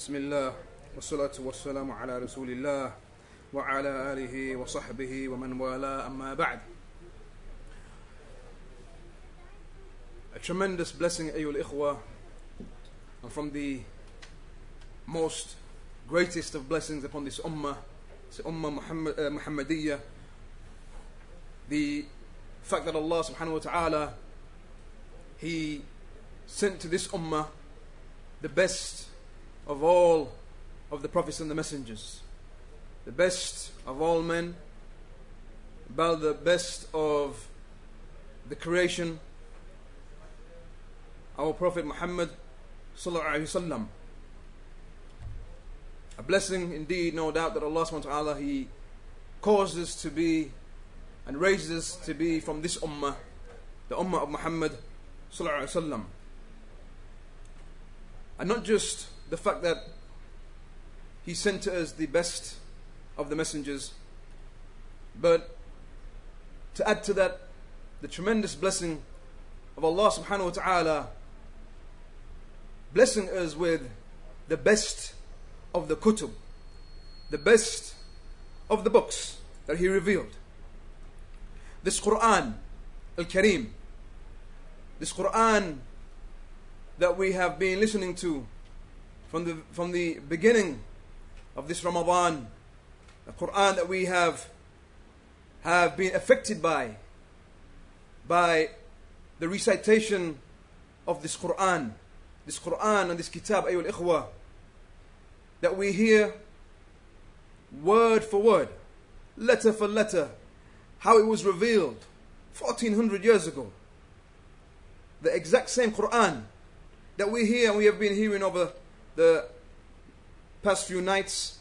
بسم الله والصلاة والسلام على رسول الله وعلى آله وصحبه ومن والاه أما بعد A tremendous blessing أيها الإخوة and from the most greatest of blessings upon this ummah this ummah Muhammad, uh, Muhammadiyah the fact that Allah subhanahu wa ta'ala He sent to this ummah the best of all of the prophets and the messengers, the best of all men, about the best of the creation, our Prophet Muhammad sallallahu. A blessing indeed, no doubt that Allah subhanahu wa ta'ala He caused us to be and raised us to be from this ummah, the ummah of Muhammad sallallahu. And not just the fact that He sent to us the best of the messengers, but to add to that, the tremendous blessing of Allah subhanahu wa ta'ala blessing us with the best of the kutub, the best of the books that He revealed. This Quran, Al Kareem, this Quran that we have been listening to from the, from the beginning of this Ramadan, the Quran that we have, have been affected by, by the recitation of this Quran, this Quran and this Kitab, Ayyul Ikhwa, that we hear word for word, letter for letter, how it was revealed 1400 years ago. The exact same Quran that we hear and we have been hearing over the past few nights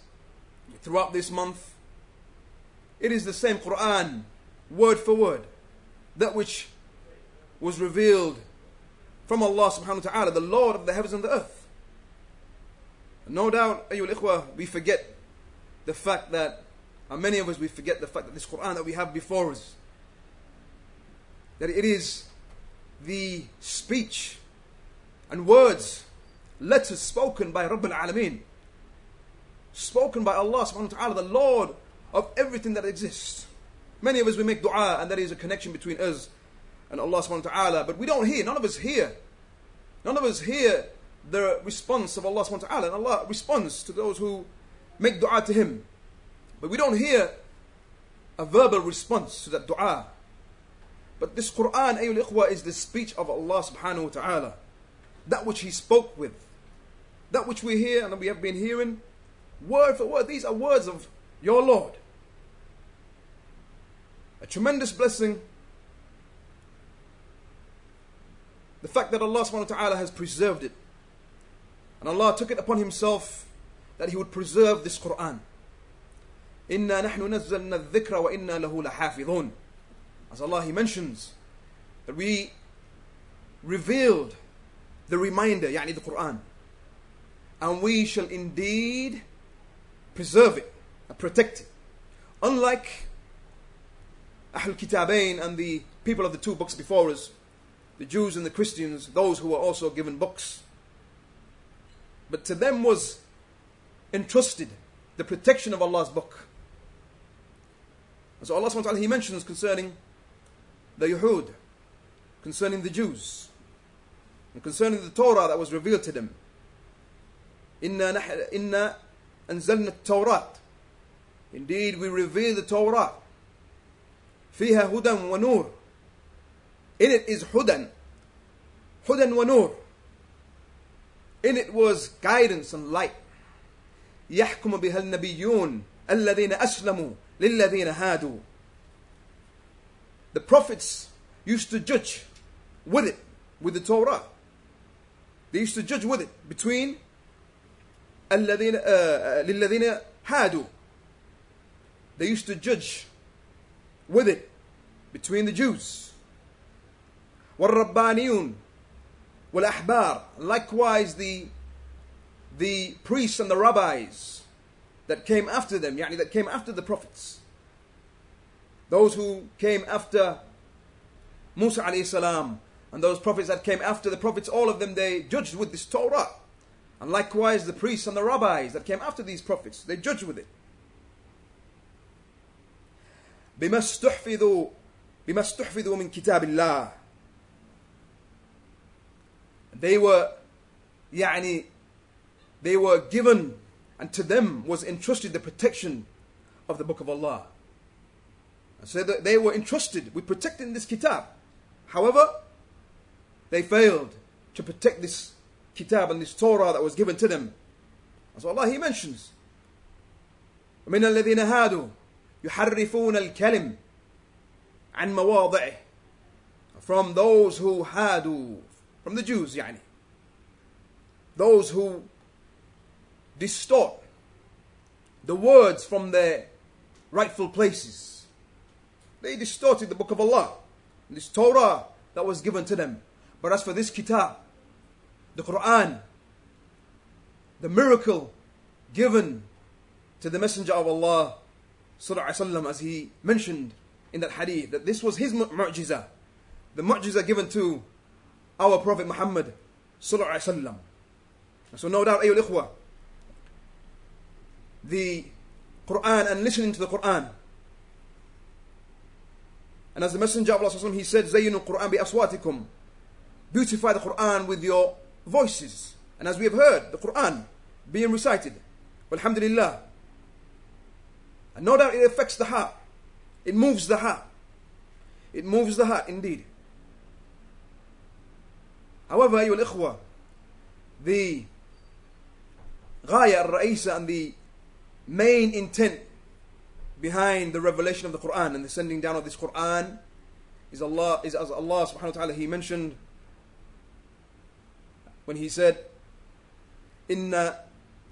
throughout this month. It is the same Quran, word for word, that which was revealed from Allah subhanahu wa ta'ala, the Lord of the heavens and the earth. No doubt, ayyul ikhwah, we forget the fact that, and many of us, we forget the fact that this Quran that we have before us, that it is the speech and words, letters spoken by Rabb al-Alameen, spoken by Allah subhanahu wa ta'ala, the Lord of everything that exists. Many of us, we make dua, and there is a connection between us and Allah subhanahu wa ta'ala, but we don't hear, none of us hear. None of us hear the response of Allah subhanahu wa ta'ala, and Allah responds to those who make dua to Him. But we don't hear a verbal response to that dua. But this Quran, ayyul ikhwa, is the speech of Allah subhanahu wa ta'ala. That which He spoke with That which we hear and we have been hearing, word for word. These are words of your Lord. A tremendous blessing. The fact that Allah subhanahu wa ta'ala has preserved it. And Allah took it upon Himself that He would preserve this Quran. إِنَّا نَحْنُ نَزَّلْنَا الذِّكْرَ وَإِنَّا لَهُ لَحَافِظُونَ As Allah He mentions that we revealed the reminder, يعني the Quran. And we shall indeed preserve it and protect it. Unlike Ahl Kitabain and the people of the two books before us, the Jews and the Christians, those who were also given books. But to them was entrusted the protection of Allah's book. And so Allah subhanahu He mentions concerning the Yahud, concerning the Jews, and concerning the Torah that was revealed to them. Inna, nah- inna anzalna Torah. Indeed, we reveal the Torah. فيها هدى ونور. In it is hudan. Hudan wa nur. In it was guidance and light. يحكم بها النبيون الذين أسلموا للذين هادوا. The prophets used to judge with it, with the Torah. They used to judge with it between الذين uh, للذين هادوا. They used to judge with it between the Jews. والربانيون والأحبار. Likewise the the priests and the rabbis that came after them, يعني that came after the prophets. Those who came after Musa alayhi salam and those prophets that came after the prophets, all of them they judged with this Torah. And likewise, the priests and the rabbis that came after these prophets, they judge with it. بما استحفظوا بما استحفظوا من كتاب الله they were يعني they were given and to them was entrusted the protection of the book of Allah so that they were entrusted with protecting this kitab however they failed to protect this kitab and this Torah that was given to them as Allah He mentions من الذين هادوا يحرفون الكلم عن مواضعه from those who hadu from the Jews يعني those who distort the words from their rightful places they distorted the book of Allah this Torah that was given to them but as for this kitab the Quran the miracle given to the messenger of Allah وسلم, as he mentioned in that hadith, that this was his mu'jiza, the mu'jiza given to our Prophet Muhammad وسلم. So no doubt, ayyul ikhwa, the Quran and listening to the Quran. And as the Messenger of Allah he said, Zayyinu Quran bi aswatikum. Beautify the Quran with your voices. And as we have heard, the Quran being recited. Alhamdulillah. And no doubt it affects the heart. It moves the heart. It moves the heart indeed. However, أيها الإخوة, the غاية الرئيسة and the main intent behind the revelation of the Quran and the sending down of this Quran is Allah is as Allah subhanahu wa ta'ala he mentioned when he said inna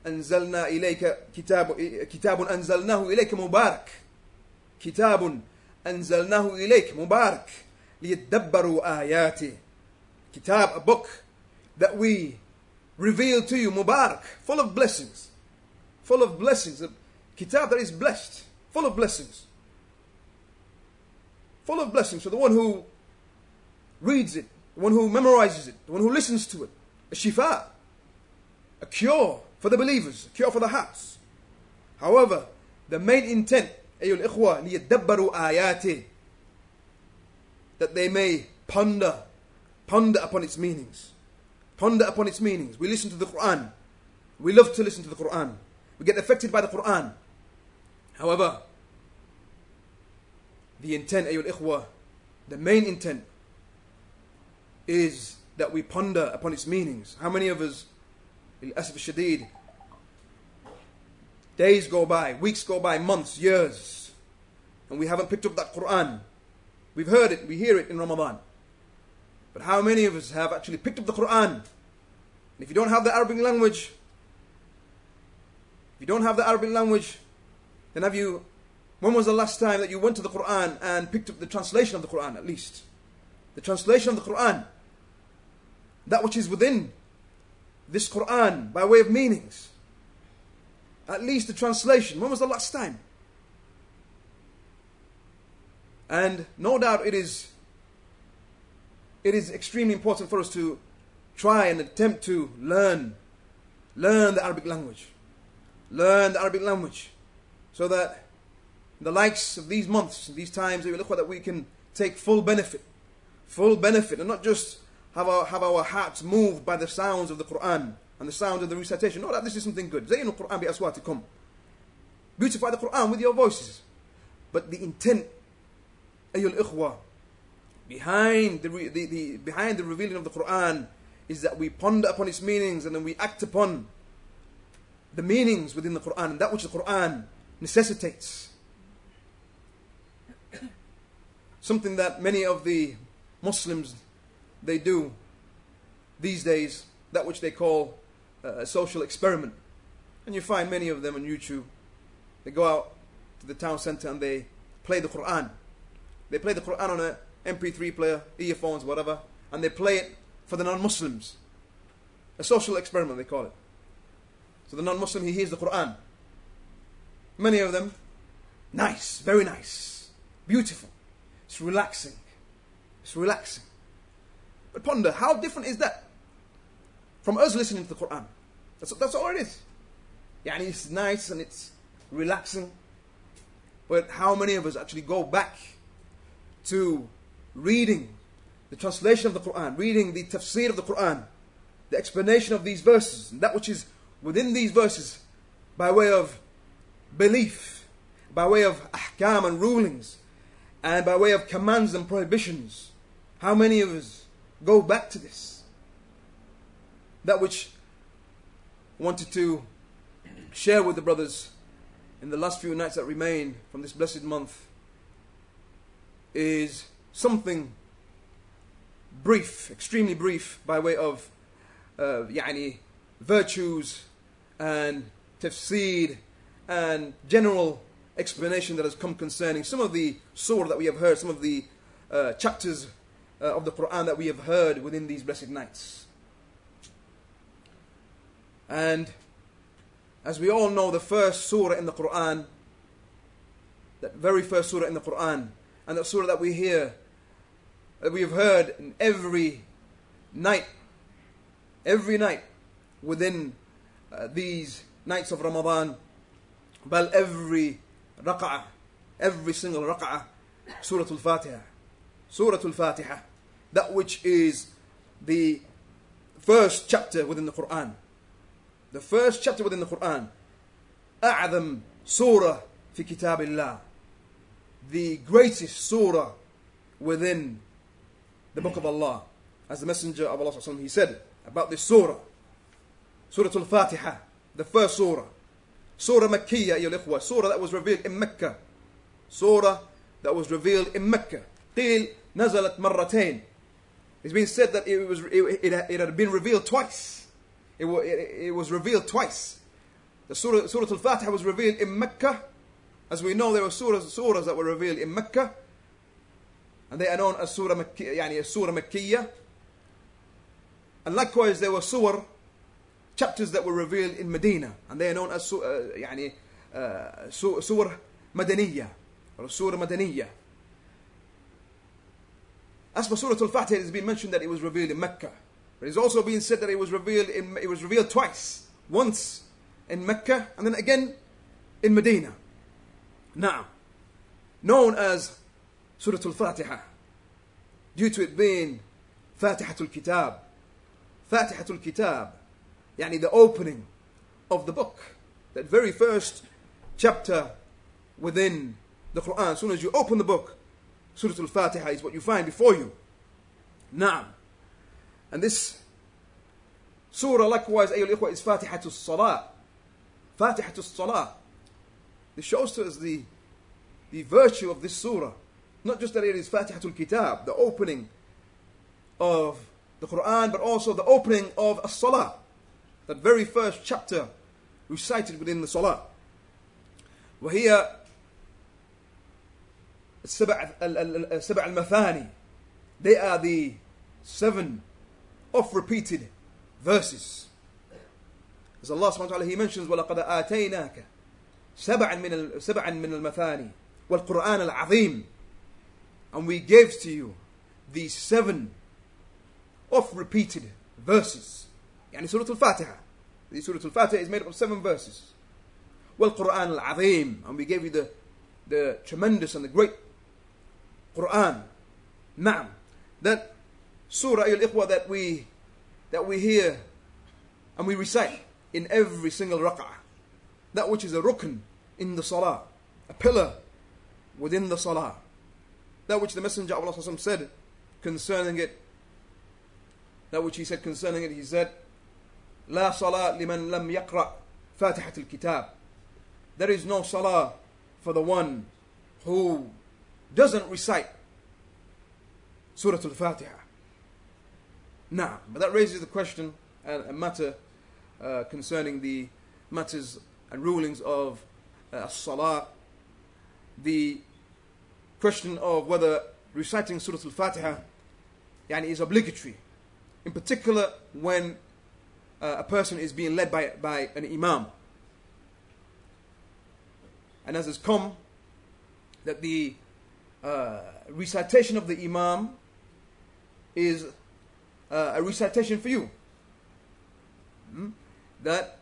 أنزلنا إليك كتاب كتاب أنزلناه إليك مبارك كتاب أنزلناه إليك مبارك ليتدبروا آياته كتاب a book that we reveal to you Mubarak full of blessings full of blessings a kitab that is blessed full of blessings full of blessings for the one who reads it the one who memorizes it the one who listens to it a shifa a cure for the believers, cure for the hearts. However, the main intent, أيها الإخوة, ليدبروا آياته, that they may ponder, ponder upon its meanings. Ponder upon its meanings. We listen to the Quran. We love to listen to the Quran. We get affected by the Quran. However, the intent, أيها الإخوة, the main intent is that we ponder upon its meanings. How many of us, Asif Shadid, days go by, weeks go by, months, years, and we haven't picked up that Quran. We've heard it, we hear it in Ramadan. But how many of us have actually picked up the Quran? And if you don't have the Arabic language, if you don't have the Arabic language, then have you, when was the last time that you went to the Quran and picked up the translation of the Quran at least? The translation of the Quran. That which is within this Quran by way of meanings. At least the translation. When was the last time? And no doubt it is it is extremely important for us to try and attempt to learn learn the Arabic language. Learn the Arabic language so that the likes of these months, these times that we can take full benefit. Full benefit and not just have our, have our hearts moved by the sounds of the Quran and the sound of the recitation. Know that this is something good. Zayin al-Quran bi aswatikum. Beautify the Quran with your voices. But the intent, ayul ikhwa, behind the, the, the, behind the revealing of the Quran is that we ponder upon its meanings and then we act upon the meanings within the Quran and that which the Quran necessitates. Something that many of the Muslims they do these days that which they call uh, a social experiment. And you find many of them on YouTube. They go out to the town center and they play the Quran. They play the Quran on an MP3 player, earphones, whatever, and they play it for the non Muslims. A social experiment, they call it. So the non Muslim, he hears the Quran. Many of them, nice, very nice, beautiful. It's relaxing. It's relaxing. Ponder, how different is that from us listening to the Quran? That's, that's all it is. Yeah, it's nice and it's relaxing. But how many of us actually go back to reading the translation of the Quran, reading the tafsir of the Quran, the explanation of these verses, and that which is within these verses by way of belief, by way of ahkam and rulings, and by way of commands and prohibitions. How many of us go back to this? That which I wanted to share with the brothers in the last few nights that remain from this blessed month is something brief, extremely brief, by way of uh, يعني, virtues and tafsir and general explanation that has come concerning some of the surah that we have heard, some of the uh, chapters uh, of the Quran that we have heard within these blessed nights. And as we all know, the first surah in the Quran, that very first surah in the Quran, and that surah that we hear, that we have heard in every night, every night within uh, these nights of Ramadan, but every raq'ah, every single raq'ah, Surah Al-Fatiha. Surah Al-Fatiha, that which is the first chapter within the Quran. The first chapter within the Quran. أعظم surah في كتاب الله. The greatest surah within the book of Allah. As the messenger of Allah he said about this surah. Surah Al-Fatiha, the first surah. Surah Makkiyah, أيها الإخوة. Surah that was revealed in Mecca. Surah that was revealed in Mecca. قيل نزلت مرتين. it's been said that it, was, it, it, it had been revealed twice. It, it, it was revealed twice. The Surah, surah Al Fatiha was revealed in Mecca. As we know, there were surahs, surahs that were revealed in Mecca. And they are known as Surah Makkiyah. Yani surah Makkiyah. And likewise, there were surah, chapters that were revealed in Medina. And they are known as uh, yani, uh, Surah Madaniyah. Or Surah Madaniyah. As for Surah Al-Fatiha, it has been mentioned that it was revealed in Mecca. But it's also been said that it was revealed in, it was revealed twice. Once in Mecca and then again in Medina. Now, known as Surah Al-Fatiha, due to it being Fatihatul Kitab. Fatihatul Kitab yani the opening of the book. That very first chapter within the Quran. As soon as you open the book, Surah Al-Fatiha is what you find before you. Naam. And this surah likewise, أيها الإخوة, is Fatihatul Salah. Fatihatul Salah. This shows to us the, the virtue of this surah. Not just that it is Fatihatul Kitab, the opening of the Quran, but also the opening of a Salah that very first chapter recited within the Salah. وهي السبع السبع المثاني they are the seven oft repeated verses as Allah subhanahu wa ta'ala he mentions ولقد آتيناك سبعا من سبعا من المثاني والقرآن العظيم and we gave to you these seven oft repeated verses يعني سورة الفاتحة the Surah Al-Fatiha is made up of seven verses والقرآن العظيم and we gave you the, the tremendous and the great Quran نعم that surah al that we that we hear and we recite in every single rak'ah that which is a rukn in the salah a pillar within the salah that which the messenger of Allah said concerning it that which he said concerning it he said لا صلاة لمن لم يقرأ فاتحة الكتاب There is no salah for the one who doesn't recite Surah Al-Fatiha. Now, but that raises the question and a matter uh, concerning the matters and rulings of uh, Salah. The question of whether reciting Surah Al-Fatiha yani, is obligatory. In particular, when uh, a person is being led by, by an imam. And as has come, that the uh, recitation of the imam is uh, a recitation for you. Hmm? that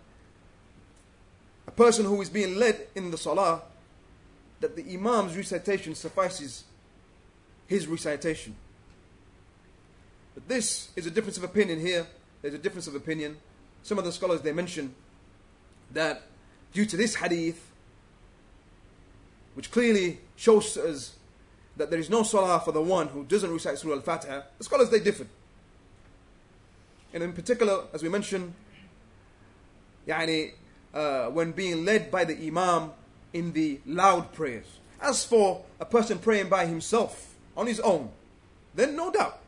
a person who is being led in the salah, that the imam's recitation suffices his recitation. But this is a difference of opinion here. There's a difference of opinion. Some of the scholars they mention that due to this hadith, which clearly shows us that there is no salah for the one who doesn't recite Surah Al Fatiha, the scholars they differ. And in particular, as we mentioned, yani, uh, when being led by the Imam in the loud prayers. As for a person praying by himself, on his own, then no doubt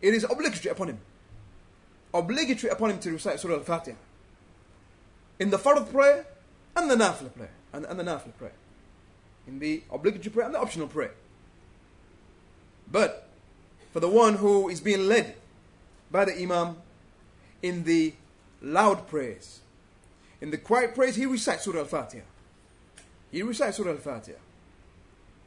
it is obligatory upon him. Obligatory upon him to recite Surah Al Fatiha. In the Fard prayer and the Nafla prayer. And, and the Nafla prayer. In the obligatory prayer and the optional prayer. But for the one who is being led by the Imam in the loud prayers, in the quiet prayers, he recites Surah Al-Fatiha. He recites Surah Al-Fatiha.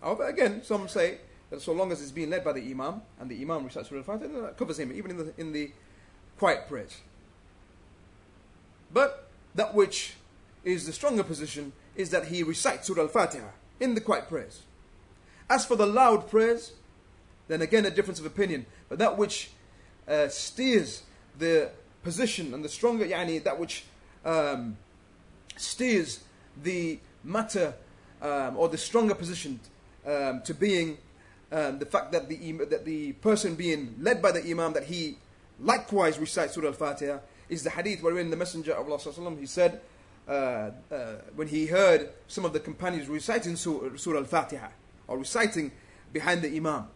However, again, some say that so long as it's being led by the Imam and the Imam recites Surah Al-Fatiha, that covers him, even in the, in the quiet prayers. But that which is the stronger position is that he recites Surah Al-Fatiha in the quiet prayers. As for the loud prayers, then again a difference of opinion. But that which uh, steers the position and the stronger, yani that which um, steers the matter um, or the stronger position um, to being um, the fact that the that the person being led by the imam that he likewise recites Surah Al-Fatiha is the hadith wherein the Messenger of Allah he said uh, uh, when he heard some of the companions reciting Surah Al-Fatiha or reciting behind the imam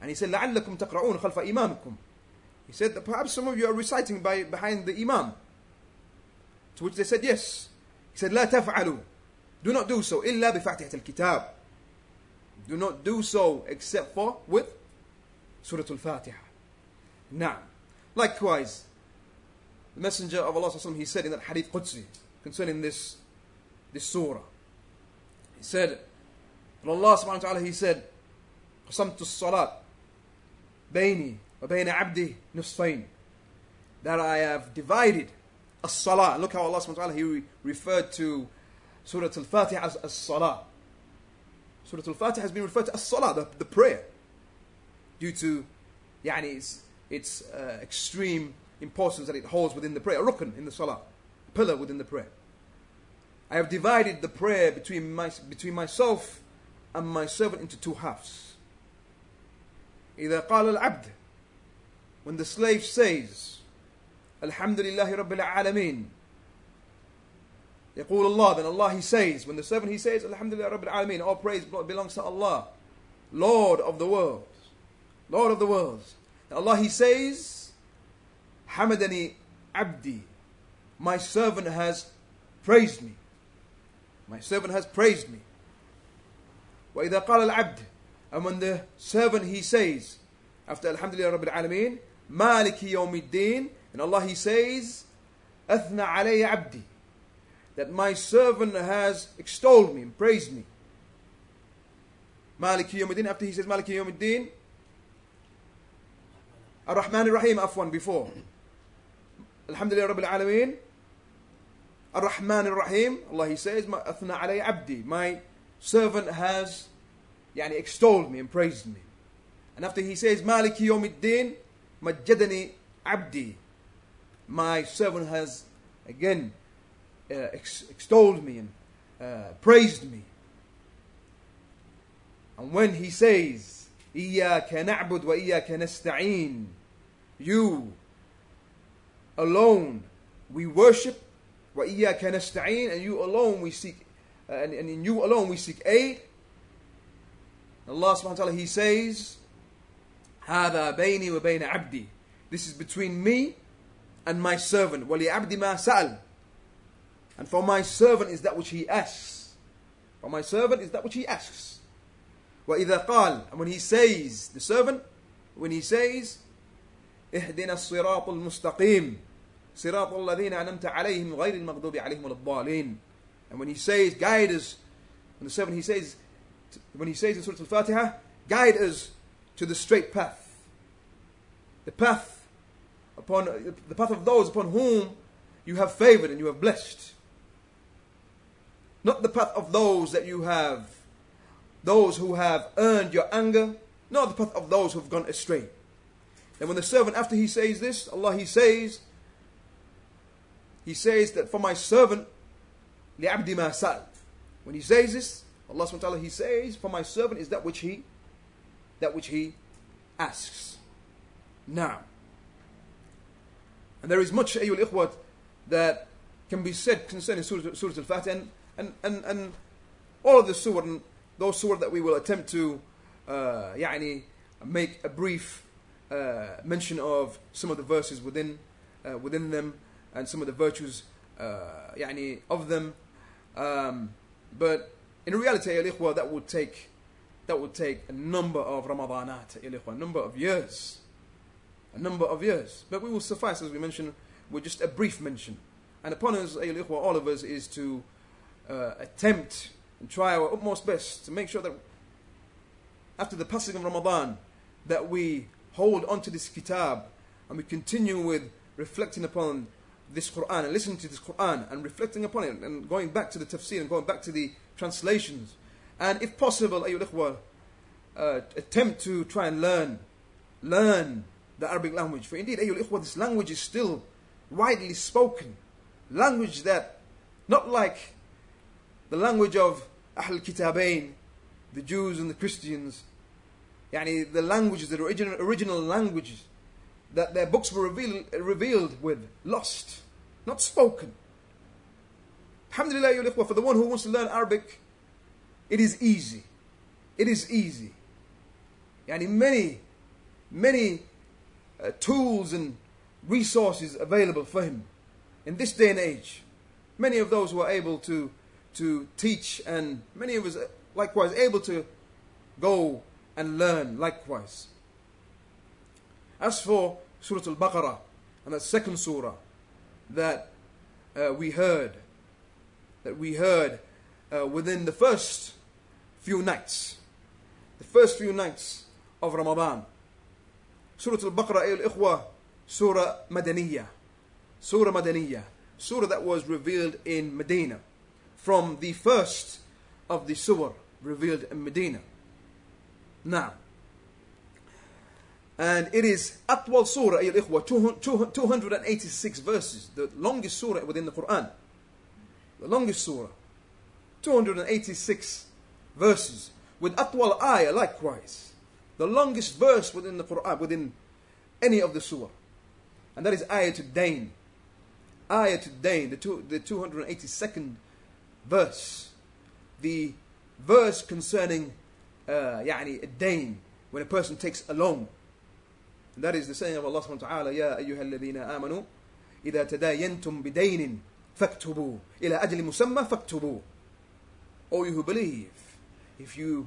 and he said لعلكم تقرؤون خلف إمامكم he said that perhaps some of you are reciting by behind the imam to which they said yes he said لا تفعلوا do not do so إلا بفاتحة الكتاب do not do so except for with Surah Al-Fatiha now likewise the messenger of Allah he said in that hadith Qudsi concerning this this surah he said Allah subhanahu wa ta'ala he said قسمت الصلاة بيني وبين عبدي نصفين that I have divided as-salah look how Allah subhanahu wa ta'ala he referred to Surah Al-Fatiha as as-salah Surah Al-Fatiha has been referred to as-salah the, the prayer due to يعني its, its uh, extreme importance that it holds within the prayer a rukn in the salah a pillar within the prayer I have divided the prayer between, my, between myself and my servant into two halves إذا قال العبد when the slave says الحمد لله رب العالمين يقول الله then Allah he says when the servant he says الحمد لله رب العالمين all praise belongs to Allah Lord of the worlds Lord of the worlds and Allah he says حمدني عبدي my servant has praised me my servant has praised me وإذا قال العبد and when the servant he says, after Alhamdulillah Rabbil Alameen, Maliki Yawmiddin, and Allah he says, Athna alayya abdi, that my servant has extolled me and praised me. Maliki Yawmiddin, after he says Maliki Yawmiddin, Ar-Rahman Ar-Rahim, afwan, before. Alhamdulillah Rabbil Alameen, Ar-Rahman Ar-Rahim, Allah he says, Athna alayya abdi, my servant has يعني extolled me and praised me. And after he says, Maliki Yomiddin, Majadani Abdi, my servant has again uh, ex- extolled me and uh, praised me. And when he says, إياك نعبد وإياك نستعين, you alone we worship, وإياك نستعين, and you alone we seek, uh, and, and in you alone we seek aid. Allah subhanahu wa ta'ala, He says, هذا بيني وبين عبدي. This is between me and my servant. وَلِعَبْدِ مَا سَأَلْ And for my servant is that which he asks. For my servant is that which he asks. وَإِذَا قال And when he says, the servant, when he says, اهدنا الصراط المستقيم صراط الذين أنمت عليهم غير المغضوب عليهم ولا الضالين And when he says, guide us, when the servant he says, when he says in Surah Al-Fatiha, guide us to the straight path. The path upon the path of those upon whom you have favored and you have blessed. Not the path of those that you have, those who have earned your anger, not the path of those who have gone astray. And when the servant, after he says this, Allah, he says, he says that for my servant, لِعَبْدِ مَا سَأَلْ When he says this, Allah subhanahu wa ta'ala, he says, for my servant is that which he, that which he asks. Now, and there is much, ayyul ikhwat, that can be said concerning Surah, Surah Al-Fatiha and, and, and, and all of the surah and those surah that we will attempt to uh, يعني, make a brief uh, mention of some of the verses within uh, within them and some of the virtues uh, يعني, of them. Um, but in reality, ikhwa, that would take that would take a number of Ramadanat, ikhwa, a number of years. A number of years. But we will suffice, as we mentioned, with just a brief mention. And upon us, ikhwa, all of us, is to uh, attempt and try our utmost best to make sure that after the passing of Ramadan, that we hold on to this kitab and we continue with reflecting upon this Quran and listening to this Quran and reflecting upon it and going back to the tafsir and going back to the translations. And if possible, ayyul uh, attempt to try and learn, learn the Arabic language. For indeed, ayyul this language is still widely spoken. Language that, not like the language of Ahl Kitabain, the Jews and the Christians, yani the languages, the original, original languages that their books were revealed, revealed with, lost, not spoken. Alhamdulillah, for the one who wants to learn Arabic, it is easy. It is easy. Yani many, many uh, tools and resources available for him in this day and age. Many of those who are able to to teach, and many of us likewise able to go and learn likewise. As for Surah Al Baqarah, and the second surah that uh, we heard, that we heard uh, within the first few nights, the first few nights of Ramadan. Surah Al Baqarah, al Ikhwa, Surah Madaniyah. Surah Madaniyah. Surah that was revealed in Medina from the first of the surah revealed in Medina. Now, and it is Atwal Surah, أيها الإخوة, 286 verses, the longest surah within the Quran. The longest surah. 286 verses. With Atwal Ayah likewise. The longest verse within the Quran, within any of the surah. And that is Ayah to Dain. Ayah to Dain, the, two, the 282nd verse, the verse concerning uh, يعني الدين when a person takes a loan. And that is the saying of Allah subhanahu wa ta'ala, يا أيها الذين آمنوا إذا تداينتم بدين فاكتبوا إلى أجل مسمى فاكتبوا. O you who believe, if you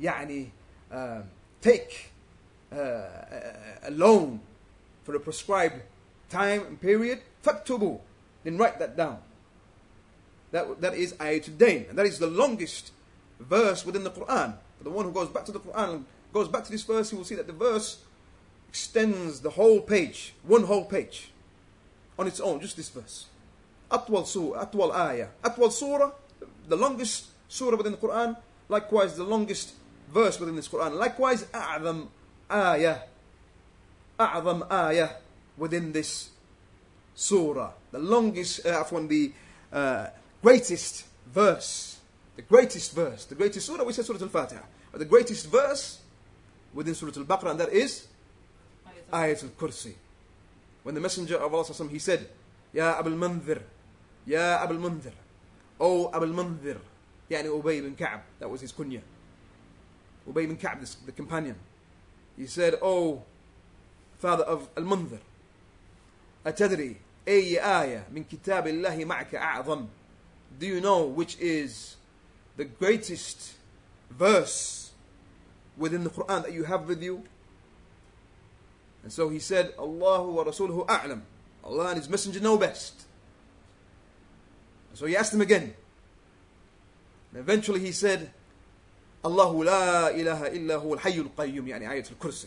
يعني uh, take uh, a loan for a prescribed time and period, فاكتبوا. Then write that down. That, that is Ayatul Dain. And that is the longest verse within the Quran. For the one who goes back to the Quran and goes back to this verse, he will see that the verse extends the whole page, one whole page, on its own, just this verse. Atwal Surah, Atwal Ayah. Atwal Surah, the longest surah within the Quran, likewise the longest verse within this Quran. Likewise, A'zam Ayah. A'zam Ayah within this surah. The longest, uh, from the uh, greatest verse, the greatest verse, the greatest surah, we say Surah Al-Fatiha, but the greatest verse within Surah Al-Baqarah, and that is Ayat Al-Kursi. When the Messenger of Allah he said, Ya Abul Mundhir, Ya Abul Mundhir, O Abul Mundhir, Yani Ubay bin Ka'b, that was his kunya. Ubay bin Ka'b, the companion. He said, O father of Al-Mundhir, أتدري أي آية من كتاب الله معك أعظم do you know which is the greatest verse within the Quran that you have with you? And so he said, Allahu wa Rasuluhu a'lam. Allah and His Messenger know best. And so he asked him again. And eventually he said, Allahu la ilaha illa huwa al-hayyul qayyum, yani ayat al-kursi.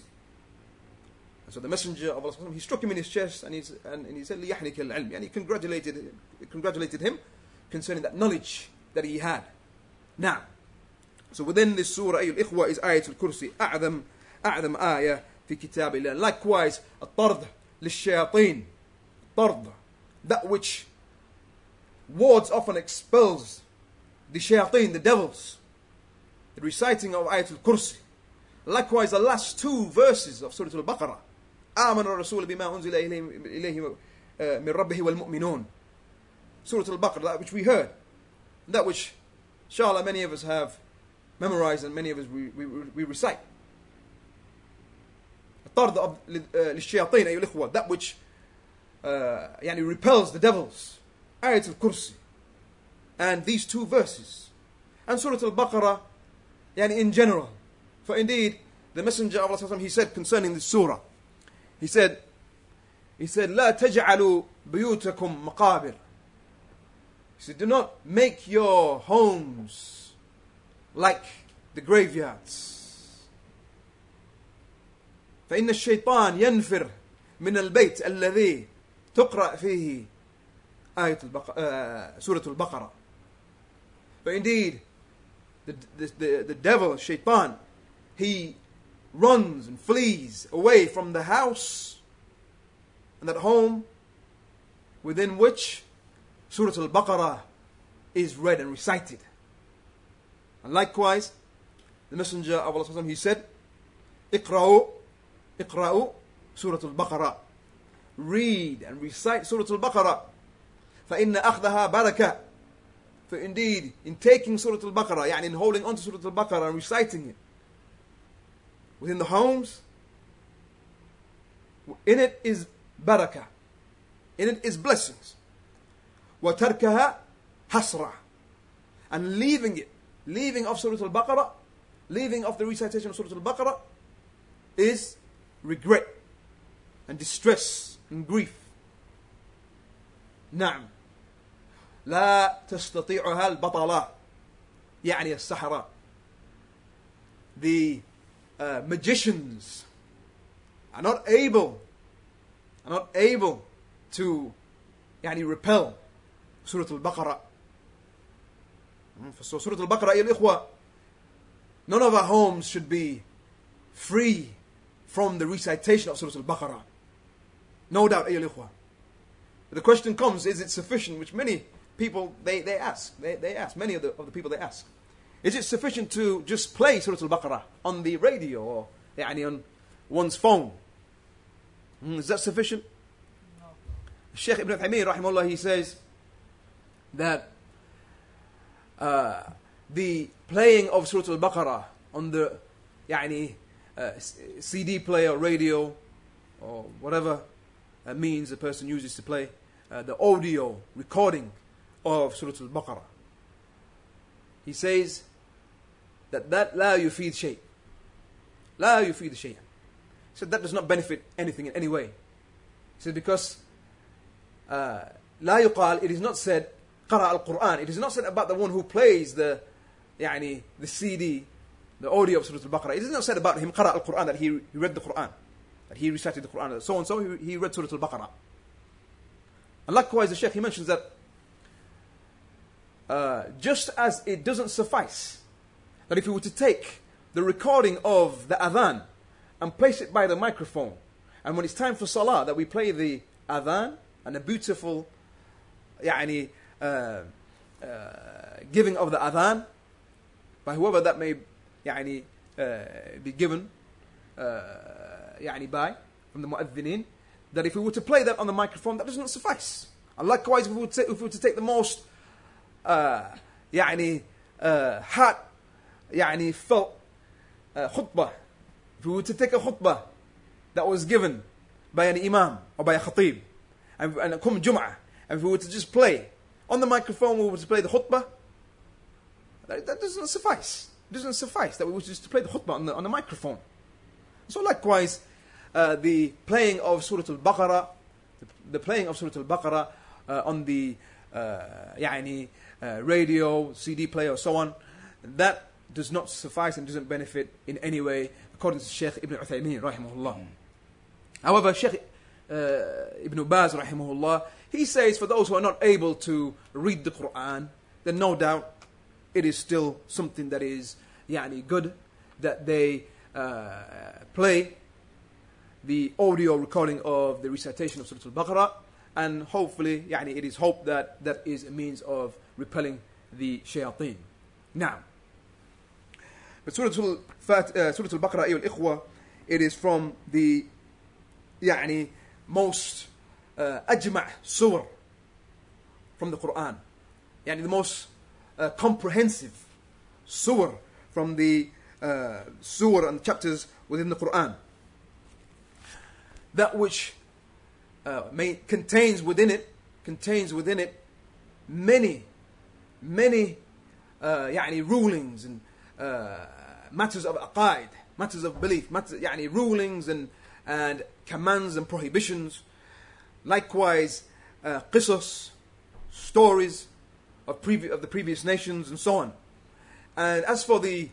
And so the Messenger of Allah he struck him in his chest and, he's, and, and he said, لِيَحْنِكَ الْعِلْمِ And he congratulated, congratulated him concerning that knowledge that he had. Now, so within this surah, أيها الإخوة, is آية الكرسي أعظم أعظم آية في كتاب الله. Likewise, الطرد للشياطين. طرد. That which wards off and expels the shayateen, the devils. The reciting of Ayatul Kursi. Likewise, the last two verses of Surah Al-Baqarah. آمن الرسول بما أنزل إليه من ربه والمؤمنون. Surah Al-Baqarah, that which we heard. That which, inshallah, many of us have memorized and many of us we, we, we recite. الطرد of للشياطين أيها الإخوة that which uh, يعني repels the devils آية الكرسي and these two verses and Surah Al-Baqarah يعني in general for indeed the messenger of Allah he said concerning this surah he said he said لا تجعلوا بيوتكم مقابر he said do not make your homes like the graveyards فإن الشيطان ينفر من البيت الذي تقرأ فيه Ayat al-Baqarah, Surah Al-Baqarah. Indeed, the, the, the, the devil, Shaitan, he runs and flees away from the house and that home within which Surah Al-Baqarah is read and recited. And likewise, the Messenger of Allah he said, "Iqra'u, iqra'u Surah Al-Baqarah." Read and recite Surah Al-Baqarah. فإن أخذها بركة For indeed, in taking Surah Al-Baqarah, يعني in holding on to Surah Al-Baqarah and reciting it within the homes, in it is barakah, in it is blessings. وتركها حسرة and leaving it, leaving off Surah Al-Baqarah, leaving off the recitation of Surah Al-Baqarah is regret and distress and grief. نعم لا تستطيعها البطلة يعني السحرة the uh, magicians are not able are not able to يعني repel سورة البقرة so سورة البقرة أيها الإخوة none of our homes should be free from the recitation of Surah Al-Baqarah. No doubt, أيها الإخوة. The question comes, is it sufficient, which many people, they, they ask, they, they ask, many of the, of the people they ask. Is it sufficient to just play Surah Al-Baqarah on the radio or يعني on one's phone? Hmm, is that sufficient? No. Sheikh Ibn Taymiyyah, rahimahullah, he says that uh, the playing of Surah Al-Baqarah on the يعني uh, CD player, radio, or whatever uh, means a person uses to play uh, the audio recording of Surah Al-Baqarah. He says that that لا يفيد شيء. لا يفيد شيء. He said that does not benefit anything in any way. He said because uh, لا يقال, it is not said قرأ القرآن. It is not said about the one who plays the يعني the CD the audio of Surah Al-Baqarah. It is not said about him, قرأ al-Quran, that he, he read the Quran, that he recited the Quran, so and so, he, he read Surah Al-Baqarah. And likewise, the Shaykh, he mentions that uh, just as it doesn't suffice, that if we were to take the recording of the adhan and place it by the microphone, and when it's time for salah, that we play the adhan and a beautiful يعني, uh, uh, giving of the adhan by whoever that may يعني uh, be given uh, يعني by from the mu'adhdhinin that if we were to play that on the microphone that does not suffice and likewise if we were to, if we were to take the most uh, يعني uh, heart يعني felt uh, khutbah if we were to take a khutbah that was given by an imam or by a khatib and, and come Jum'ah and if we were to just play on the microphone we were to play the khutbah that, that does not suffice it doesn't suffice that we was just to play the khutbah on the, on the microphone. So likewise, uh, the playing of Surah Al-Baqarah, the, the playing of Surah Al-Baqarah uh, on the uh, يعني, uh, radio, CD player, so on, that does not suffice and doesn't benefit in any way, according to Sheikh Ibn Uthaymeen, rahimahullah. However, Sheikh uh, Ibn Baz, rahimahullah, he says for those who are not able to read the Quran, then no doubt it is still something that is yani, good that they uh, play the audio recording of the recitation of Surah Al-Baqarah and hopefully yani, it is hoped that that is a means of repelling the shayateen. Now, but Surah Al-Baqarah, uh, Surah Al-Baqarah, al it is from the يعني most uh, أجمع surah from the Quran يعني the most uh, comprehensive surah from the uh, surah and chapters within the Quran that which uh, may, contains within it contains within it many many uh, يعني rulings and uh, matters of aqaid matters of belief matters, يعني rulings and and commands and prohibitions. Likewise, uh, qisas, stories of, previ- of the previous nations, and so on. And as for the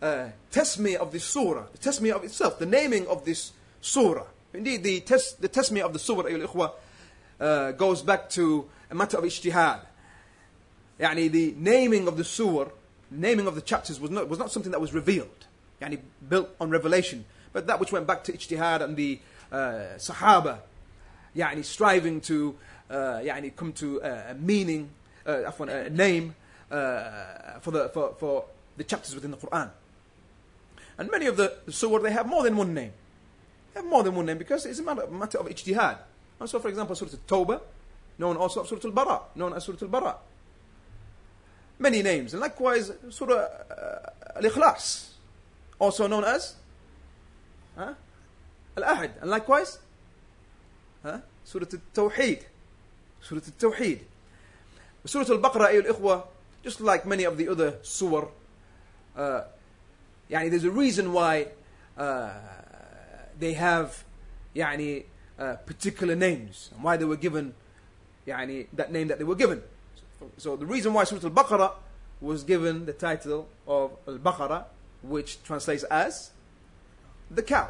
uh, tasmiyah of this surah, the tasmiyah of itself, the naming of this surah, indeed, the, tes- the tasmiyah of the surah, ikhwa, uh, goes back to a matter of ijtihad. Yani the naming of the surah, naming of the chapters was not, was not something that was revealed, yani built on revelation but that which went back to ijtihad and the uh, Sahaba, يعني striving to uh, يعني come to a meaning, uh, a name uh, for the for, for the chapters within the Quran. And many of the, the surah they have more than one name. They have more than one name because it's a matter, matter of ijtihad. And so, for example, Surah Al-Tawbah, known also as Surah Al-Bara, known as Surah Al-Bara. Many names. And likewise, Surah uh, Al-Ikhlas, also known as ها الأحد and likewise ها سورة التوحيد سورة التوحيد سورة البقرة أيها الإخوة just like many of the other surah uh, يعني there's a reason why uh, they have يعني uh, particular names and why they were given يعني that name that they were given So the reason why Surah Al-Baqarah was given the title of Al-Baqarah, which translates as the cow,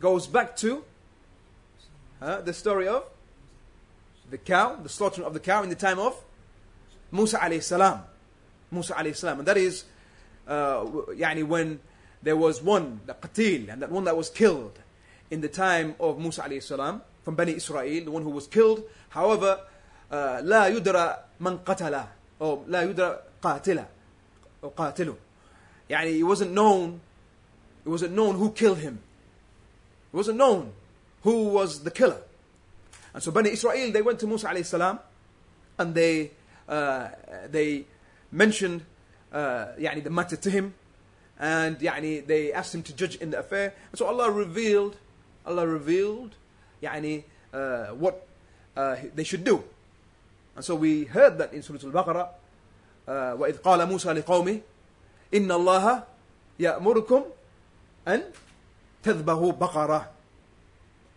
goes back to uh, the story of the cow, the slaughtering of the cow in the time of Musa alayhi salam. Musa alayhi salam. And that is uh, yani when there was one, the qatil, and that one that was killed in the time of Musa alayhi salam from Bani Israel, the one who was killed. However, uh, لا يدرى من قتله or لا يدرى قاتله or قاتله. يعني it wasn't known it wasn't known who killed him. It wasn't known who was the killer. And so Bani Israel, they went to Musa alayhi salam and they, uh, they mentioned uh, يعني the matter to him and يعني they asked him to judge in the affair. And so Allah revealed, Allah revealed يعني uh, what uh, they should do. And so we heard that in Surah Al-Baqarah uh, وإذ قال موسى لقومه إن الله يأمركم أن تذبحوا بقرة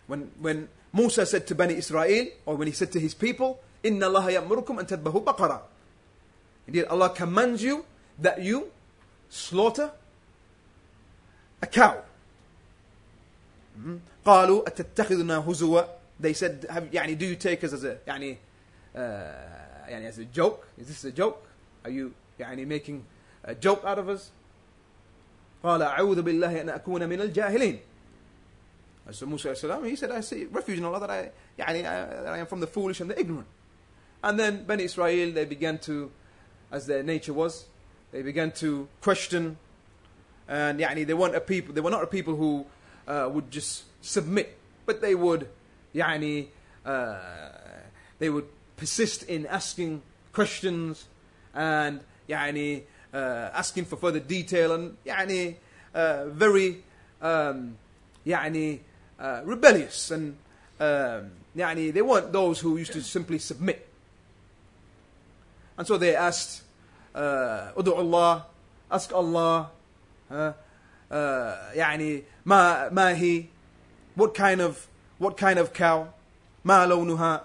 when, when Musa said to Bani Israel, or when he said to his people, إِنَّ اللَّهَ يَأْمُرُكُمْ أَن تَذْبَحُوا بَقَرَةً Indeed, Allah commands you that you slaughter a cow. قالوا أتتخذنا هزوا They said, have, يعني, do you take us as a, يعني, uh, يعني, as a joke? Is this a joke? Are you يعني, making a joke out of us? قال أعوذ بالله أن أكون من الجاهلين So Musa salam, he said, I see refuge in Allah that I, يعني, that I am from the foolish and the ignorant. And then Bani Israel, they began to, as their nature was, they began to question, and يعني, they weren't a people, they were not a people who uh, would just submit, but they would, يعني, uh, they would persist in asking questions and يعني, uh, asking for further detail and يعني uh, very um, يعني uh, rebellious and um, يعني they weren't those who used to simply submit. And so they asked, uh, ادعوا الله, ask Allah, uh, uh, يعني ما ما هي, what kind of what kind of cow, ما لونها,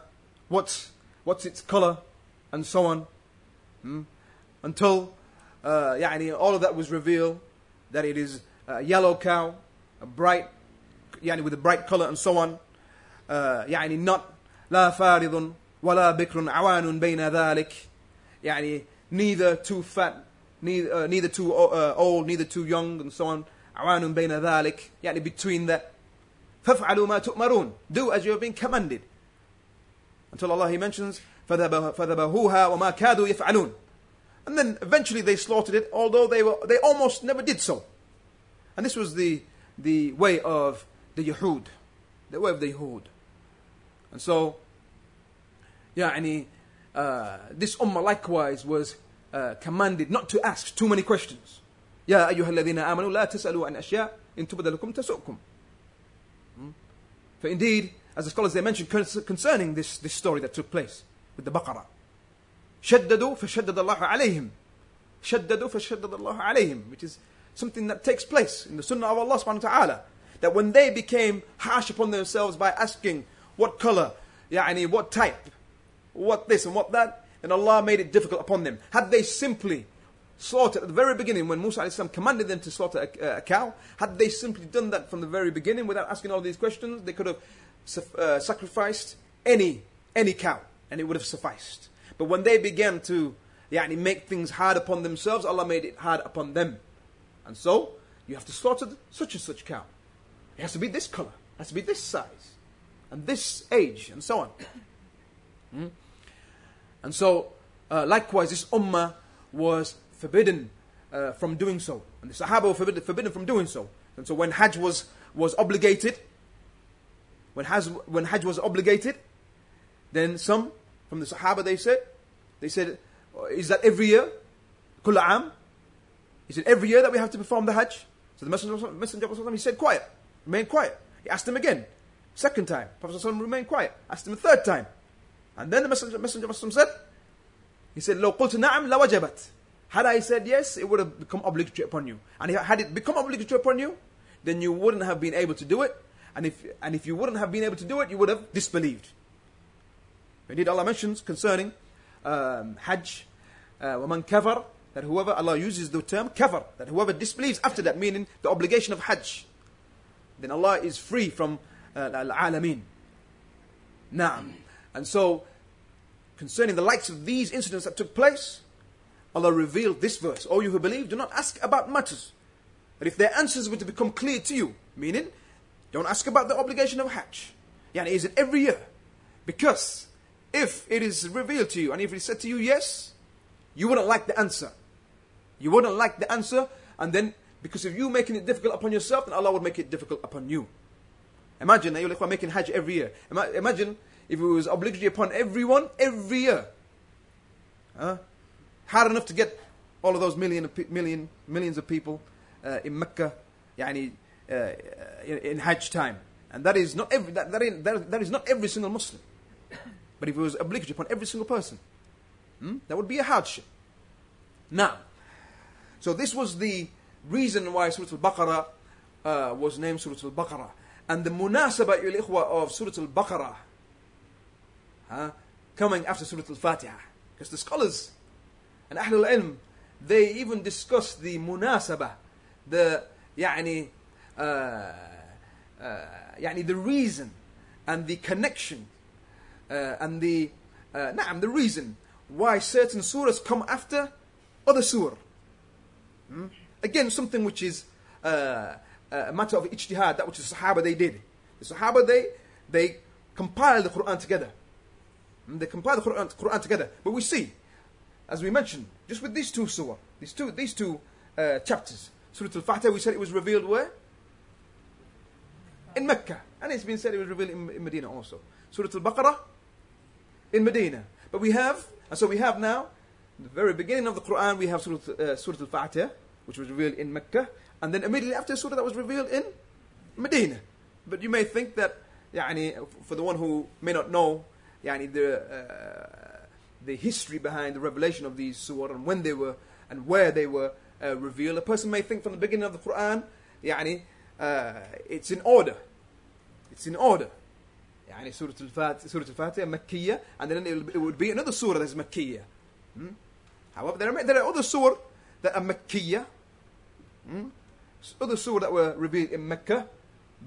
what's what's its color, and so on, hmm? until uh, يعني all of that was revealed that it is a yellow cow, a bright يعني with a bright color and so on uh, يعني not لا فارض ولا بكر عوان بين ذلك يعني neither too fat neither, uh, neither too uh, old neither too young and so on عوان بين ذلك يعني between that فافعلوا ما تؤمرون do as you have been commanded until Allah he mentions فذبحوها وما كادوا يفعلون and then eventually they slaughtered it although they were they almost never did so and this was the the way of the Yahud the way of the Yahud and so يعني uh, this ummah likewise was uh, commanded not to ask too many questions يا أيها الذين آمنوا لا تسألوا عن أشياء إن تبد لكم تسؤكم for indeed, as the scholars they mentioned concerning this, this story that took place with the Baqarah, شددوا فشدد الله عليهم شددوا فشدد الله عليهم which is something that takes place in the sunnah of Allah subhanahu wa ta'ala that when they became harsh upon themselves by asking what color يعني what type what this and what that and Allah made it difficult upon them had they simply slaughtered at the very beginning when Musa السلام, commanded them to slaughter a, a, cow. Had they simply done that from the very beginning without asking all these questions, they could have uh, sacrificed any any cow and it would have sufficed. But when they began to yani, make things hard upon themselves, Allah made it hard upon them. And so you have to slaughter such and such cow. It has to be this color, it has to be this size, and this age, and so on. Hmm? And so, uh, likewise, this ummah was forbidden uh, from doing so. And the Sahaba were forbidden, forbidden from doing so. And so when Hajj was, was obligated, when Hajj, when Hajj was obligated, then some from the Sahaba they said, they said, uh, is that every year? Kula am? Is it every year that we have to perform the Hajj? So the Messenger, Messenger of Allah, he said, quiet, remain quiet. He asked him again, second time. Prophet remained quiet. Asked him a third time. And then the Messenger, Messenger of Allah said, he said, لو قلت نعم لوجبت. Had I said yes, it would have become obligatory upon you. And had it become obligatory upon you, then you wouldn't have been able to do it. And if, and if you wouldn't have been able to do it, you would have disbelieved. Indeed, Allah mentions concerning um, Hajj, uh, وَمَنْ كَفَرْ that whoever, Allah uses the term kafar, that whoever disbelieves after that, meaning the obligation of Hajj, then Allah is free from uh, al-alameen. Naam. And so, concerning the likes of these incidents that took place, Allah revealed this verse. O you who believe, do not ask about matters. But if their answers were to become clear to you, meaning, don't ask about the obligation of Hajj. Yani, is it every year? Because if it is revealed to you, and if it is said to you yes, you wouldn't like the answer. You wouldn't like the answer, and then because of you making it difficult upon yourself, then Allah would make it difficult upon you. Imagine that you're making Hajj every year. Imagine if it was obligatory upon everyone every year. Huh? hard enough to get all of those million, million, millions of people uh, in Mecca, yani, uh, in, in, Hajj time. And that is not every, that, that, is, that, that is not every single Muslim. But if it was obligatory upon every single person, hmm, that would be a hardship. Now, so this was the reason why Surah Al-Baqarah uh, was named Surah Al-Baqarah. And the munasabah of Surah Al-Baqarah huh, coming after Surah Al-Fatiha. Because the scholars and Ahlul Ilm, they even discuss the munasabah, the يعني, uh, uh, يعني the reason and the connection uh, and the uh, نعم, the reason why certain surahs come after other surah. Hmm? Again, something which is uh, a matter of ijtihad, that which the Sahaba they did. The Sahaba they they compiled the Quran together. Hmm? They compiled the Quran, Quran together. But we see as we mentioned, just with these two surah, these two, these two uh, chapters. Surah Al-Fatiha, we said it was revealed where? In Mecca. And it's been said it was revealed in, in Medina also. Surah Al-Baqarah, in Medina. But we have, and so we have now, the very beginning of the Quran, we have Surah, uh, Surah Al-Fatiha, which was revealed in Mecca. And then immediately after Surah that was revealed in Medina. But you may think that, يعني, for the one who may not know, يعني, the, uh, the history behind the revelation of these surah and when they were and where they were uh, revealed. A person may think from the beginning of the Quran, يعني, uh, it's in order. It's in order. يعني Surah Al-Fatiha, Surah Al-Fatiha, Makkiyah, and then it would be another surah that's Makkiyah. Hmm? However, there are, there are other surah that are Makkiyah. Hmm? Other surah that were revealed in Mecca,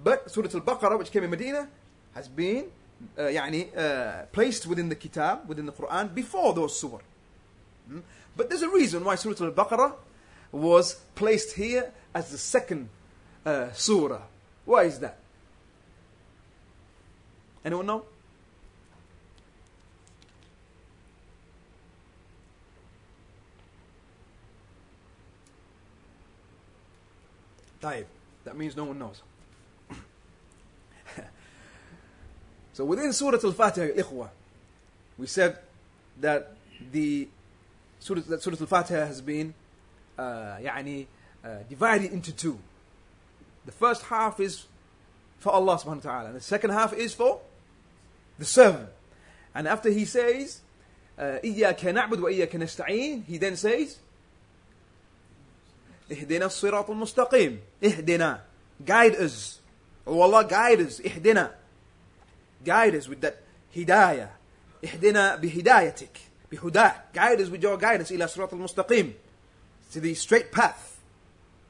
But Surah Al-Baqarah, which came in Medina, has been uh, يعني, uh, placed within the Kitab, within the Quran, before those surah. Hmm? But there's a reason why Surah Al-Baqarah was placed here as the second uh, surah. Why is that? Anyone know? طيب. That means no one knows. so within Surah Al-Fatiha, ikhwa, we said that the Surah, that Surah Al-Fatiha has been uh, يعني, uh, divided into two. The first half is for Allah subhanahu wa ta'ala, and the second half is for the servant. And after he says, إِيَّاكَ نَعْبُدُ وَإِيَّاكَ نَسْتَعِينَ He then says, اِهْدِنَا الصِّرَاطُ الْمُسْتَقِيمِ اِهْدِنَا Guide us. Oh Allah, guide us. اِهْدِنَا Guide us with that hidayah. اِهْدِنَا بِهِدَايَتِكَ بِهُدَاكَ Guide us with your guidance إِلَى صِرَاطِ الْمُسْتَقِيمِ To the straight path.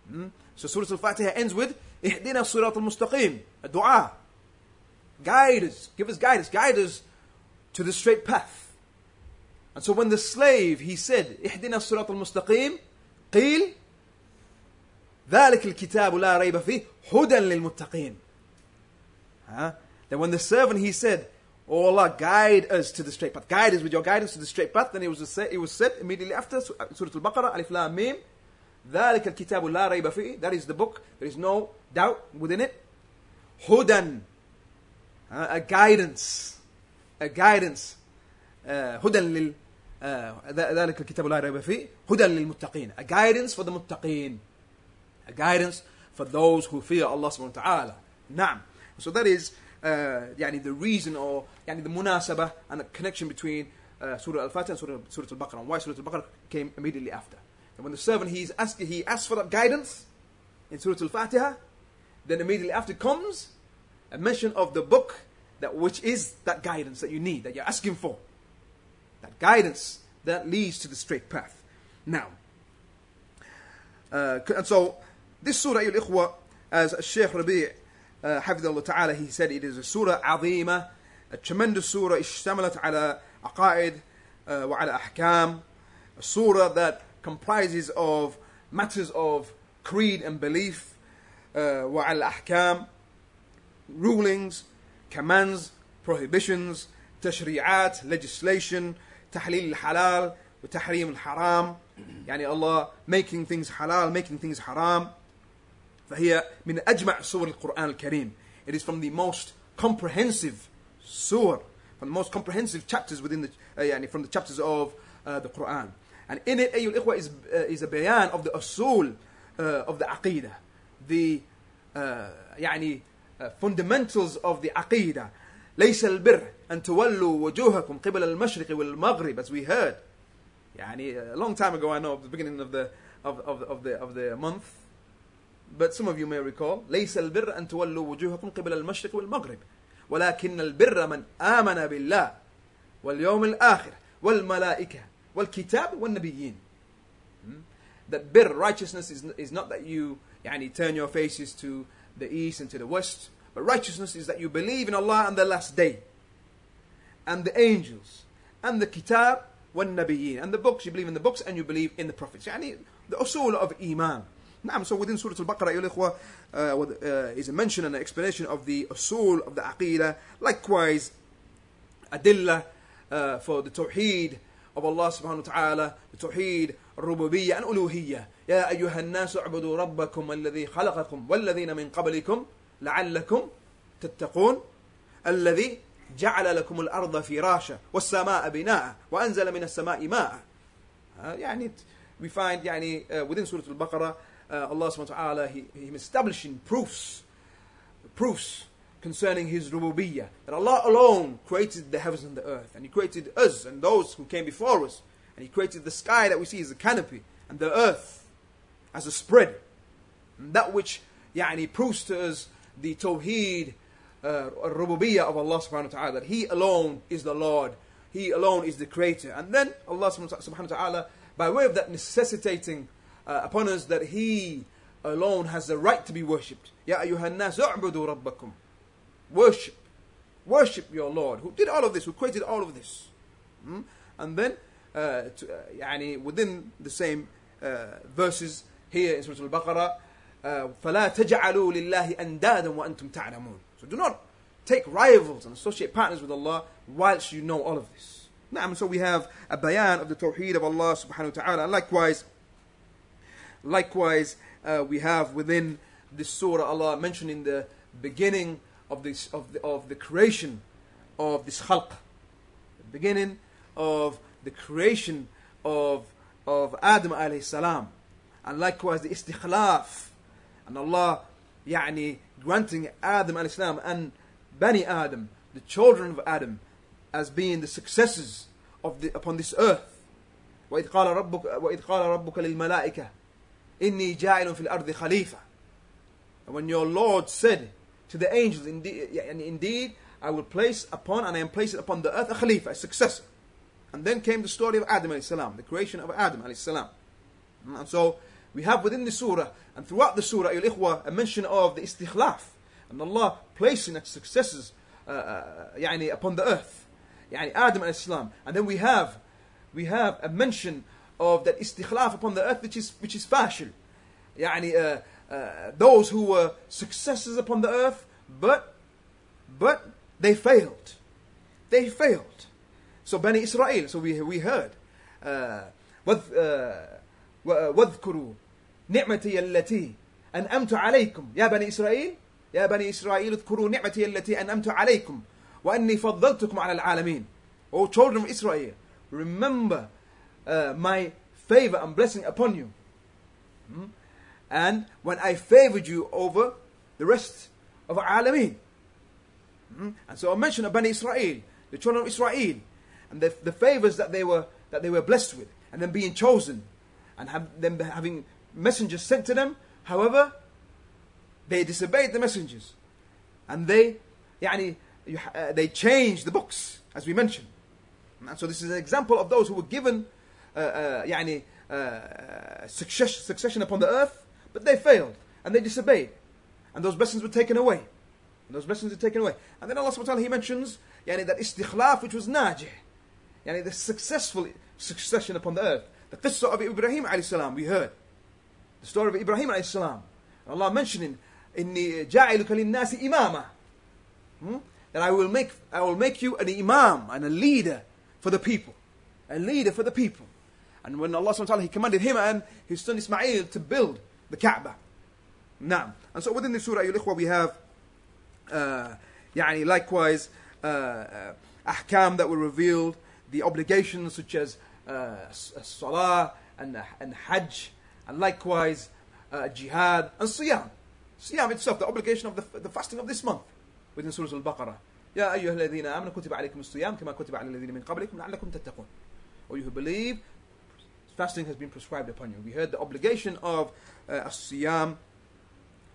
Hmm? So Surah Al-Fatiha ends with, Ihdina Sirat Al-Mustaqim, a dua. Guide us, give us guidance, guide us to the straight path. And so when the slave, he said, Ihdina Sirat Al-Mustaqim, قيل ذلك الكتاب لا ريب فيه هدى للمتقين huh? Then when the servant, he said, Oh Allah, guide us to the straight path. Guide us with your guidance to the straight path. Then it was, said, it was said immediately after Surah Al-Baqarah, Alif Lam Mim, ذلك الكتاب لا ريب فيه. That is the book. There is no doubt within it. Hudan. Uh, a guidance. A guidance. هدى لل ذلك الكتاب لا ريب فيه هدى للمتقين a guidance for the muttaqin a guidance for those who fear Allah subhanahu wa ta'ala. Naam. So that is uh, يعني the reason or يعني the munasabah and the connection between uh, Surah Al-Fatiha and Surah, Surah Al-Baqarah. And why Surah Al-Baqarah came immediately after. And when the servant he's asked, he asks for that guidance in Surah Al-Fatiha, then immediately after comes a mention of the book that which is that guidance that you need, that you're asking for. That guidance that leads to the straight path. Now, uh, and so this surah, Al Ikhwa, as Sheikh Rabi' uh, Hafidullah Ta'ala, he said it is a surah azima, a tremendous surah, ishtamalat ala aqaid uh, wa ala ahkam, a surah that comprises of matters of creed and belief, uh, وعلى أحكام, rulings, commands, prohibitions, تشريعات, legislation, تحليل الحلال وتحريم الحرام يعني Allah making things halal, making things haram, فهي من أجمع سور القرآن الكريم. It is from the most comprehensive surah, from the most comprehensive chapters within the, uh, يعني from the chapters of uh, the Quran. And in it, أيها الإخوة, is, uh, is a bayan of the usul uh, of the aqidah, the uh, يعني uh, fundamentals of the aqidah. ليس البر أن تولوا وجوهكم قبل المشرق والمغرب as we heard يعني a long time ago I know at the beginning of the of, of, of the of the month but some of you may recall ليس البر أن تولوا وجوهكم قبل المشرق والمغرب ولكن البر من آمن بالله واليوم الآخر والملائكة والكتاب والنبيين that bir righteousness is, is not that you يعني, turn your faces to the east and to the west but righteousness is that you believe in Allah and the last day and the angels and the kitab والنبيين and the books you believe in the books and you believe in the prophets يعني the usul of iman نعم so within Surah Al-Baqarah أيها الإخوة uh, uh, is a mention and an explanation of the usul of the aqidah likewise adillah uh, for the tawheed subhanahu wa ta'ala the tawheed الربوبية and uluhiyة يا أيها الناس اعبدوا ربكم الذي خلقكم والذين من قبلكم لعلكم تتقون الذي جعل لكم الأرض فراشا والسماء بناء وأنزل من السماء ماء يعني we find يعني uh, within Surah Al-Baqarah uh, Allah subhanahu wa ta'ala he, he establishing proofs proofs concerning his rububiyyah, that Allah alone created the heavens and the earth, and he created us and those who came before us, and he created the sky that we see as a canopy, and the earth as a spread. And that which yeah, and he proves to us the tawheed, uh, rububiyyah of Allah subhanahu wa ta'ala, that he alone is the Lord, he alone is the creator. And then Allah subhanahu wa ta'ala, by way of that necessitating uh, upon us that he alone has the right to be worshipped. Ya ayyuhan nas, rabbakum. Worship. Worship your Lord who did all of this, who created all of this. Hmm? And then, uh, to, uh, يعني within the same uh, verses here in Surah Al-Baqarah, uh, فَلَا تَجْعَلُوا لِلَّهِ أَنْدَادًا وَأَنْتُمْ تَعْلَمُونَ So do not take rivals and associate partners with Allah whilst you know all of this. Now, so we have a bayan of the tawheed of Allah subhanahu wa ta'ala. Likewise, likewise, uh, we have within this surah Allah mentioning the beginning of this of the, of the creation of this khalq, the beginning of the creation of of Adam alayhi salam, and likewise the istikhlaf, and Allah يعني granting Adam alayhi salam and Bani Adam, the children of Adam, as being the successors of the, upon this earth. وإذ قال ربك وإذ قال ربك للملائكة إني جاعل في الأرض خليفة. And when your Lord said to the angels, indeed, and indeed I will place upon and I am placing upon the earth a khalifa, a successor. And then came the story of Adam alayhi salam, the creation of Adam alayhi salam. And so we have within the surah and throughout the surah, ikhwa, a mention of the istikhlaf and Allah placing its successors uh, uh, يعني upon the earth. يعني Adam alayhi salam. And then we have we have a mention of that istikhlaf upon the earth which is which is fashil. يعني uh, uh, those who were successors upon the earth, but but they failed. They failed. So Bani Israel, so we we heard uh, واذكروا نعمتي التي أنأمت عليكم يا بني إسرائيل يا بني إسرائيل اذكروا نعمتي التي أنأمت عليكم وأني فضلتكم على العالمين O children of Israel, remember uh, my favor and blessing upon you. Hmm? And when I favored you over the rest of Alameen. Hmm? And so I mentioned of Bani Israel, the children of Israel, and the, the favors that they were that they were blessed with, and then being chosen, and have them having messengers sent to them. However, they disobeyed the messengers, and they, يعني, uh, they changed the books, as we mentioned. And so this is an example of those who were given uh, uh, يعني, uh, success, succession upon the earth, but they failed and they disobeyed. And those blessings were taken away. And those blessings were taken away. And then Allah subhanahu wa ta'ala he mentions yani, that istikhlaf which was najih. Yani the successful succession upon the earth. The qissa of Ibrahim alayhi salam we heard. The story of Ibrahim alayhi salam. Allah mentioning in the ja'iluka lin-nasi imama. Hmm? That I will make I will make you an imam and a leader for the people. A leader for the people. And when Allah subhanahu wa ta'ala he commanded him and his son Ismail to build the Kaaba. Now, and so within the surah, ayyul we have, uh, يعني likewise, uh, uh, ahkam that were revealed, the obligations such as uh, salah and, and hajj, and likewise uh, jihad and siyam. Siyam itself, the obligation of the, the fasting of this month within Surah Al-Baqarah. يا أيها الذين آمنوا كتب عليكم الصيام كما كتب على الذين من قبلكم لعلكم تتقون. Or you who believe, fasting has been prescribed upon you. We heard the obligation of uh, as-siyam,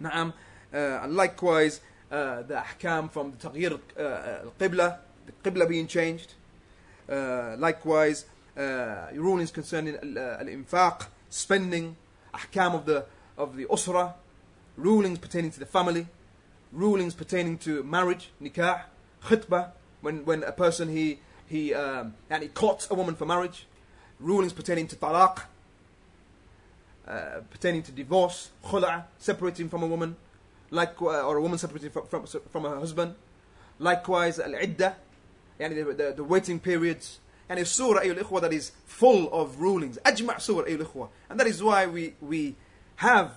na'am, uh, and likewise uh, the ahkam from the taghyir uh, uh, al-qibla, the qibla being changed. Uh, likewise, rulings concerning al-infaq, spending, ahkam of the of the usra, rulings pertaining to the family, rulings pertaining to marriage, nikah, khutbah, when when a person he he um, and he courts a woman for marriage, rulings pertaining to talaq, uh, pertaining to divorce, khula, separating from a woman, like uh, or a woman separating from, from, from her husband. Likewise, al-idda, yani the, the, the waiting periods, and a surah ayul that is full of rulings. Ajma' surah ayul. And that is why we, we have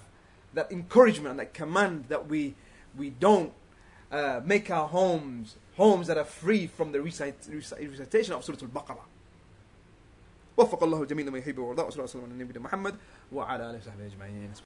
that encouragement and that command that we, we don't uh, make our homes homes that are free from the recit- recitation of Surah Al Baqarah. وفق الله جميع ما يحب ويرضى وصلى الله على نبينا محمد وعلى آله وصحبه أجمعين.